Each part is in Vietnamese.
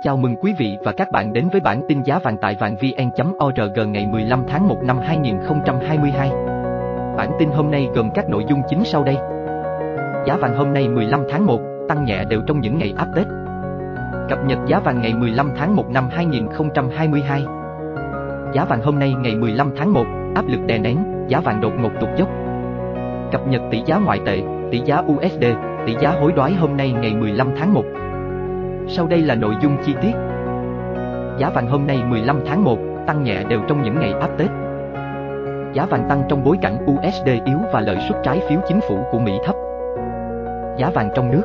Chào mừng quý vị và các bạn đến với bản tin giá vàng tại vàng vn.org ngày 15 tháng 1 năm 2022. Bản tin hôm nay gồm các nội dung chính sau đây. Giá vàng hôm nay 15 tháng 1 tăng nhẹ đều trong những ngày áp Tết. Cập nhật giá vàng ngày 15 tháng 1 năm 2022. Giá vàng hôm nay ngày 15 tháng 1 áp lực đè nén, giá vàng đột ngột tụt dốc. Cập nhật tỷ giá ngoại tệ, tỷ giá USD, tỷ giá hối đoái hôm nay ngày 15 tháng 1. Sau đây là nội dung chi tiết. Giá vàng hôm nay 15 tháng 1 tăng nhẹ đều trong những ngày áp Tết. Giá vàng tăng trong bối cảnh USD yếu và lợi suất trái phiếu chính phủ của Mỹ thấp. Giá vàng trong nước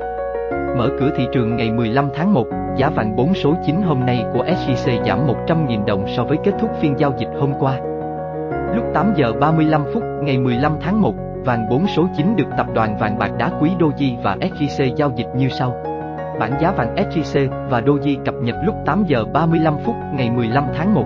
Mở cửa thị trường ngày 15 tháng 1, giá vàng 4 số 9 hôm nay của SJC giảm 100.000 đồng so với kết thúc phiên giao dịch hôm qua. Lúc 8 giờ 35 phút ngày 15 tháng 1, vàng 4 số 9 được tập đoàn vàng bạc đá quý Doji và SJC giao dịch như sau. Bảng giá vàng SJC và Doji cập nhật lúc 8 giờ 35 phút ngày 15 tháng 1.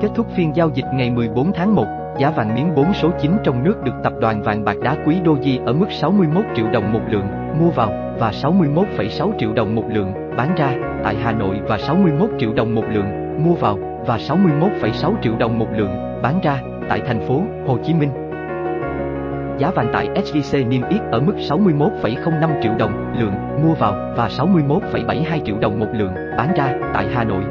Kết thúc phiên giao dịch ngày 14 tháng 1, giá vàng miếng 4 số 9 trong nước được tập đoàn vàng bạc đá quý Doji ở mức 61 triệu đồng một lượng mua vào và 61,6 triệu đồng một lượng bán ra tại Hà Nội và 61 triệu đồng một lượng mua vào và 61,6 triệu đồng một lượng bán ra tại thành phố Hồ Chí Minh. Giá vàng tại SJC niêm yết ở mức 61,05 triệu đồng lượng mua vào và 61,72 triệu đồng một lượng bán ra tại Hà Nội.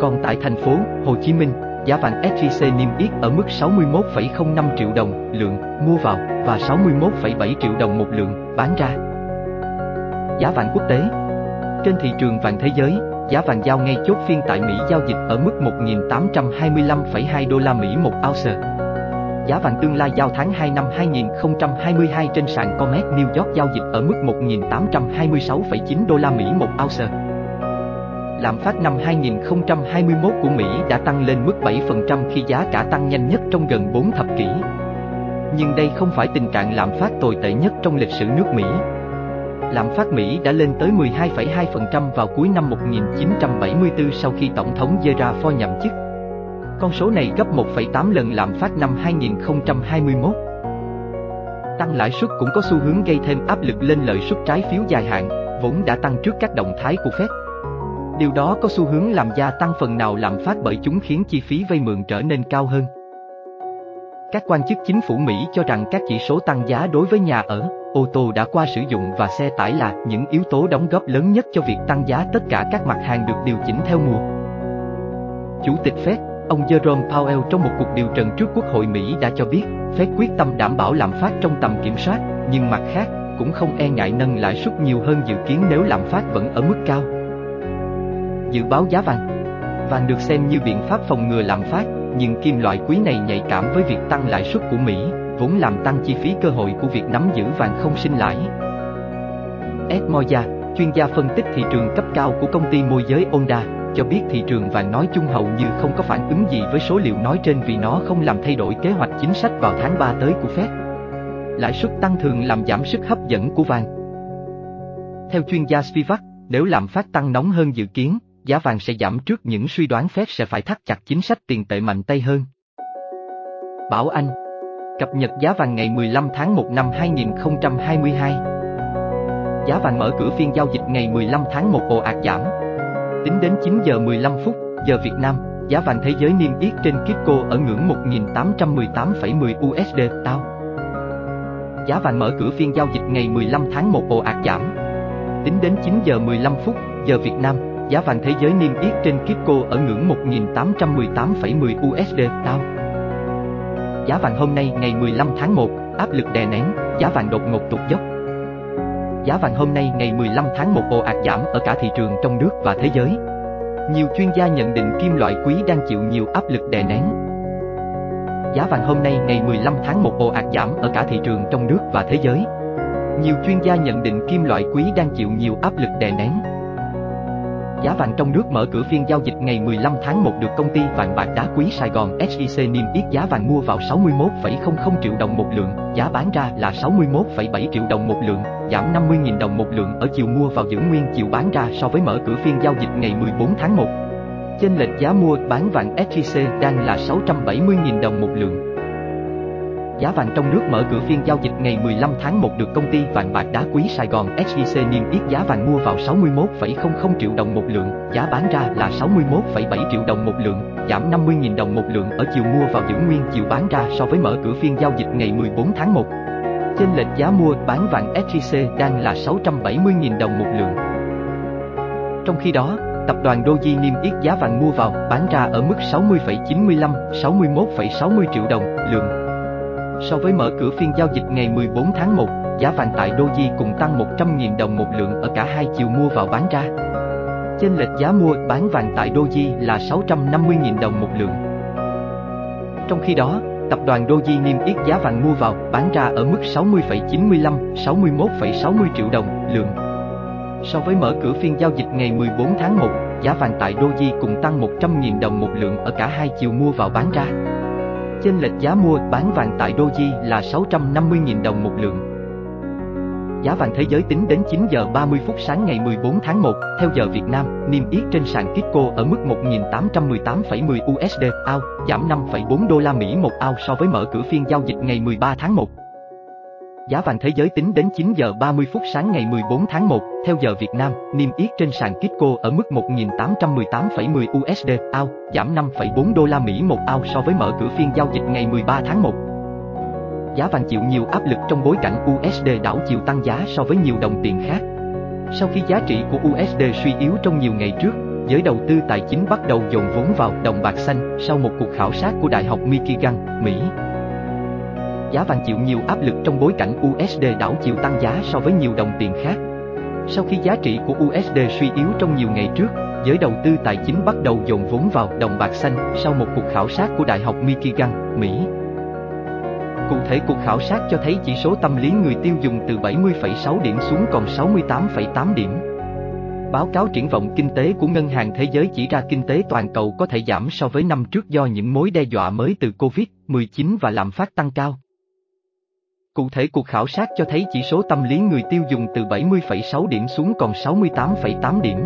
Còn tại thành phố Hồ Chí Minh, giá vàng SJC niêm yết ở mức 61,05 triệu đồng lượng mua vào và 61,7 triệu đồng một lượng bán ra. Giá vàng quốc tế Trên thị trường vàng thế giới, giá vàng giao ngay chốt phiên tại Mỹ giao dịch ở mức 1.825,2 đô la Mỹ một ounce. Giá vàng tương lai giao tháng 2 năm 2022 trên sàn COMEX New York giao dịch ở mức 1.826,9 đô la Mỹ một ounce. Lạm phát năm 2021 của Mỹ đã tăng lên mức 7% khi giá cả tăng nhanh nhất trong gần 4 thập kỷ. Nhưng đây không phải tình trạng lạm phát tồi tệ nhất trong lịch sử nước Mỹ. Lạm phát Mỹ đã lên tới 12,2% vào cuối năm 1974 sau khi Tổng thống Gerald Ford nhậm chức. Con số này gấp 1,8 lần lạm phát năm 2021. Tăng lãi suất cũng có xu hướng gây thêm áp lực lên lợi suất trái phiếu dài hạn, vốn đã tăng trước các động thái của Fed. Điều đó có xu hướng làm gia tăng phần nào lạm phát bởi chúng khiến chi phí vay mượn trở nên cao hơn. Các quan chức chính phủ Mỹ cho rằng các chỉ số tăng giá đối với nhà ở, ô tô đã qua sử dụng và xe tải là những yếu tố đóng góp lớn nhất cho việc tăng giá tất cả các mặt hàng được điều chỉnh theo mùa. Chủ tịch Fed, ông Jerome Powell trong một cuộc điều trần trước Quốc hội Mỹ đã cho biết, Fed quyết tâm đảm bảo lạm phát trong tầm kiểm soát, nhưng mặt khác, cũng không e ngại nâng lãi suất nhiều hơn dự kiến nếu lạm phát vẫn ở mức cao. Dự báo giá vàng Vàng được xem như biện pháp phòng ngừa lạm phát, nhưng kim loại quý này nhạy cảm với việc tăng lãi suất của Mỹ, vốn làm tăng chi phí cơ hội của việc nắm giữ vàng không sinh lãi. Ed Moya, chuyên gia phân tích thị trường cấp cao của công ty môi giới Onda, cho biết thị trường vàng nói chung hầu như không có phản ứng gì với số liệu nói trên vì nó không làm thay đổi kế hoạch chính sách vào tháng 3 tới của Fed. Lãi suất tăng thường làm giảm sức hấp dẫn của vàng. Theo chuyên gia Spivak, nếu lạm phát tăng nóng hơn dự kiến, giá vàng sẽ giảm trước những suy đoán Fed sẽ phải thắt chặt chính sách tiền tệ mạnh tay hơn. Bảo Anh Cập nhật giá vàng ngày 15 tháng 1 năm 2022 Giá vàng mở cửa phiên giao dịch ngày 15 tháng 1 ồ ạt giảm. Tính đến 9 giờ 15 phút, giờ Việt Nam, giá vàng thế giới niêm yết trên Kitco ở ngưỡng 1.818,10 USD tao. Giá vàng mở cửa phiên giao dịch ngày 15 tháng 1 ồ ạt giảm. Tính đến 9 giờ 15 phút, giờ Việt Nam, giá vàng thế giới niêm yết trên Kitco ở ngưỡng 1.818,10 USD tao. Giá vàng hôm nay ngày 15 tháng 1, áp lực đè nén, giá vàng đột ngột tụt dốc. Giá vàng hôm nay ngày 15 tháng 1 ồ ạt giảm ở cả thị trường trong nước và thế giới. Nhiều chuyên gia nhận định kim loại quý đang chịu nhiều áp lực đè nén. Giá vàng hôm nay ngày 15 tháng 1 ồ ạt giảm ở cả thị trường trong nước và thế giới. Nhiều chuyên gia nhận định kim loại quý đang chịu nhiều áp lực đè nén. Giá vàng trong nước mở cửa phiên giao dịch ngày 15 tháng 1 được công ty vàng bạc đá quý Sài Gòn SJC niêm yết giá vàng mua vào 61,00 triệu đồng một lượng, giá bán ra là 61,7 triệu đồng một lượng, giảm 50.000 đồng một lượng ở chiều mua vào giữ nguyên chiều bán ra so với mở cửa phiên giao dịch ngày 14 tháng 1. Trên lệch giá mua bán vàng SJC đang là 670.000 đồng một lượng. Giá vàng trong nước mở cửa phiên giao dịch ngày 15 tháng 1 được công ty vàng bạc đá quý Sài Gòn SJC niêm yết giá vàng mua vào 61,00 triệu đồng một lượng, giá bán ra là 61,7 triệu đồng một lượng, giảm 50.000 đồng một lượng ở chiều mua vào giữ nguyên chiều bán ra so với mở cửa phiên giao dịch ngày 14 tháng 1. Trên lệch giá mua bán vàng SJC đang là 670.000 đồng một lượng. Trong khi đó, tập đoàn Doji niêm yết giá vàng mua vào bán ra ở mức 60,95, 61,60 triệu đồng lượng. So với mở cửa phiên giao dịch ngày 14 tháng 1, giá vàng tại Doji cùng tăng 100.000 đồng một lượng ở cả hai chiều mua vào bán ra. Trên lệch giá mua bán vàng tại Doji là 650.000 đồng một lượng. Trong khi đó, tập đoàn Doji niêm yết giá vàng mua vào bán ra ở mức 60,95, 61,60 triệu đồng lượng. So với mở cửa phiên giao dịch ngày 14 tháng 1, giá vàng tại Doji cùng tăng 100.000 đồng một lượng ở cả hai chiều mua vào bán ra. Trên lệch giá mua bán vàng tại Doji là 650.000 đồng một lượng. Giá vàng thế giới tính đến 9 giờ 30 phút sáng ngày 14 tháng 1, theo giờ Việt Nam, niêm yết trên sàn Kitco ở mức 1.818,10 USD ao, giảm 5,4 đô la Mỹ một ao so với mở cửa phiên giao dịch ngày 13 tháng 1. Giá vàng thế giới tính đến 9 giờ 30 phút sáng ngày 14 tháng 1, theo giờ Việt Nam, niêm yết trên sàn Kitco ở mức 1.818,10 USD ao, giảm 5,4 đô la Mỹ một ao so với mở cửa phiên giao dịch ngày 13 tháng 1. Giá vàng chịu nhiều áp lực trong bối cảnh USD đảo chiều tăng giá so với nhiều đồng tiền khác. Sau khi giá trị của USD suy yếu trong nhiều ngày trước, giới đầu tư tài chính bắt đầu dồn vốn vào đồng bạc xanh sau một cuộc khảo sát của Đại học Michigan, Mỹ giá vàng chịu nhiều áp lực trong bối cảnh USD đảo chiều tăng giá so với nhiều đồng tiền khác. Sau khi giá trị của USD suy yếu trong nhiều ngày trước, giới đầu tư tài chính bắt đầu dồn vốn vào đồng bạc xanh sau một cuộc khảo sát của Đại học Michigan, Mỹ. Cụ thể cuộc khảo sát cho thấy chỉ số tâm lý người tiêu dùng từ 70,6 điểm xuống còn 68,8 điểm. Báo cáo triển vọng kinh tế của Ngân hàng Thế giới chỉ ra kinh tế toàn cầu có thể giảm so với năm trước do những mối đe dọa mới từ Covid-19 và lạm phát tăng cao. Cụ thể cuộc khảo sát cho thấy chỉ số tâm lý người tiêu dùng từ 70,6 điểm xuống còn 68,8 điểm.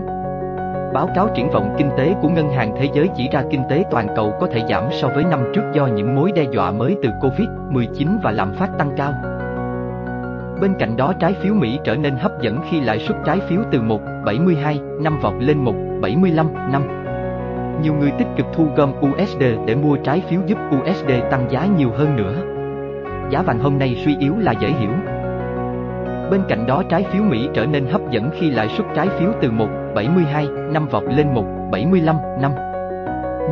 Báo cáo triển vọng kinh tế của Ngân hàng Thế giới chỉ ra kinh tế toàn cầu có thể giảm so với năm trước do những mối đe dọa mới từ Covid-19 và lạm phát tăng cao. Bên cạnh đó trái phiếu Mỹ trở nên hấp dẫn khi lãi suất trái phiếu từ 1,72 năm vọt lên 1,75 năm. Nhiều người tích cực thu gom USD để mua trái phiếu giúp USD tăng giá nhiều hơn nữa giá vàng hôm nay suy yếu là dễ hiểu. Bên cạnh đó trái phiếu Mỹ trở nên hấp dẫn khi lãi suất trái phiếu từ 1,72 năm vọt lên 1,75 năm.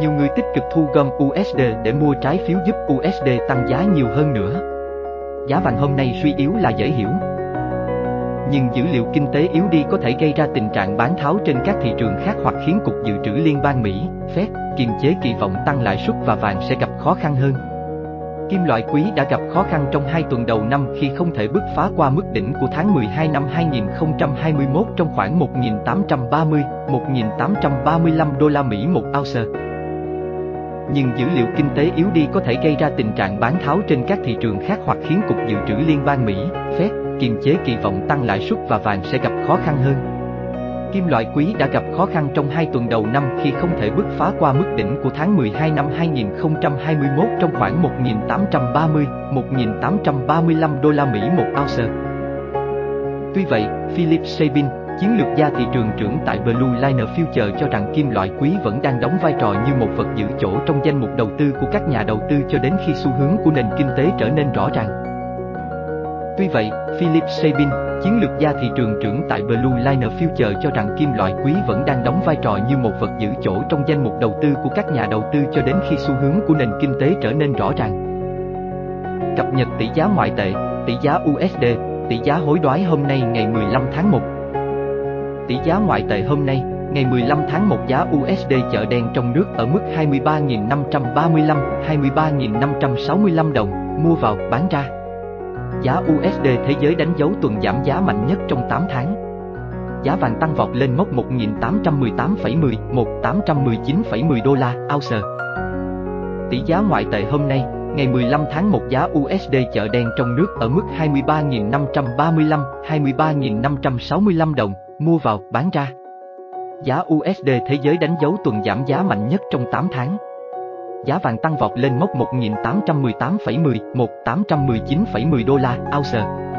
Nhiều người tích cực thu gom USD để mua trái phiếu giúp USD tăng giá nhiều hơn nữa. Giá vàng hôm nay suy yếu là dễ hiểu. Nhưng dữ liệu kinh tế yếu đi có thể gây ra tình trạng bán tháo trên các thị trường khác hoặc khiến Cục Dự trữ Liên bang Mỹ, Fed, kiềm chế kỳ vọng tăng lãi suất và vàng sẽ gặp khó khăn hơn. Kim loại quý đã gặp khó khăn trong hai tuần đầu năm khi không thể bứt phá qua mức đỉnh của tháng 12 năm 2021 trong khoảng 1.830-1.835 đô la Mỹ một ounce. Nhưng dữ liệu kinh tế yếu đi có thể gây ra tình trạng bán tháo trên các thị trường khác hoặc khiến Cục Dự trữ Liên bang Mỹ, Fed, kiềm chế kỳ vọng tăng lãi suất và vàng sẽ gặp khó khăn hơn. Kim loại quý đã gặp khó khăn trong hai tuần đầu năm khi không thể bứt phá qua mức đỉnh của tháng 12 năm 2021 trong khoảng 1.830-1.835 đô la Mỹ một ounce. Tuy vậy, Philip Sabin, chiến lược gia thị trường trưởng tại Blue Liner Future cho rằng kim loại quý vẫn đang đóng vai trò như một vật giữ chỗ trong danh mục đầu tư của các nhà đầu tư cho đến khi xu hướng của nền kinh tế trở nên rõ ràng. Tuy vậy, Philip Sabin, chiến lược gia thị trường trưởng tại Blue Liner Future cho rằng kim loại quý vẫn đang đóng vai trò như một vật giữ chỗ trong danh mục đầu tư của các nhà đầu tư cho đến khi xu hướng của nền kinh tế trở nên rõ ràng. Cập nhật tỷ giá ngoại tệ, tỷ giá USD, tỷ giá hối đoái hôm nay ngày 15 tháng 1. Tỷ giá ngoại tệ hôm nay, ngày 15 tháng 1 giá USD chợ đen trong nước ở mức 23.535, 23.565 đồng, mua vào, bán ra. Giá USD thế giới đánh dấu tuần giảm giá mạnh nhất trong 8 tháng. Giá vàng tăng vọt lên mốc 1.818,10, 1.819,10 đô la ounce. Tỷ giá ngoại tệ hôm nay, ngày 15 tháng 1 giá USD chợ đen trong nước ở mức 23.535, 23.565 đồng, mua vào, bán ra. Giá USD thế giới đánh dấu tuần giảm giá mạnh nhất trong 8 tháng. Giá vàng tăng vọt lên mốc 1.818,10, 1.819,10 đô la ounce.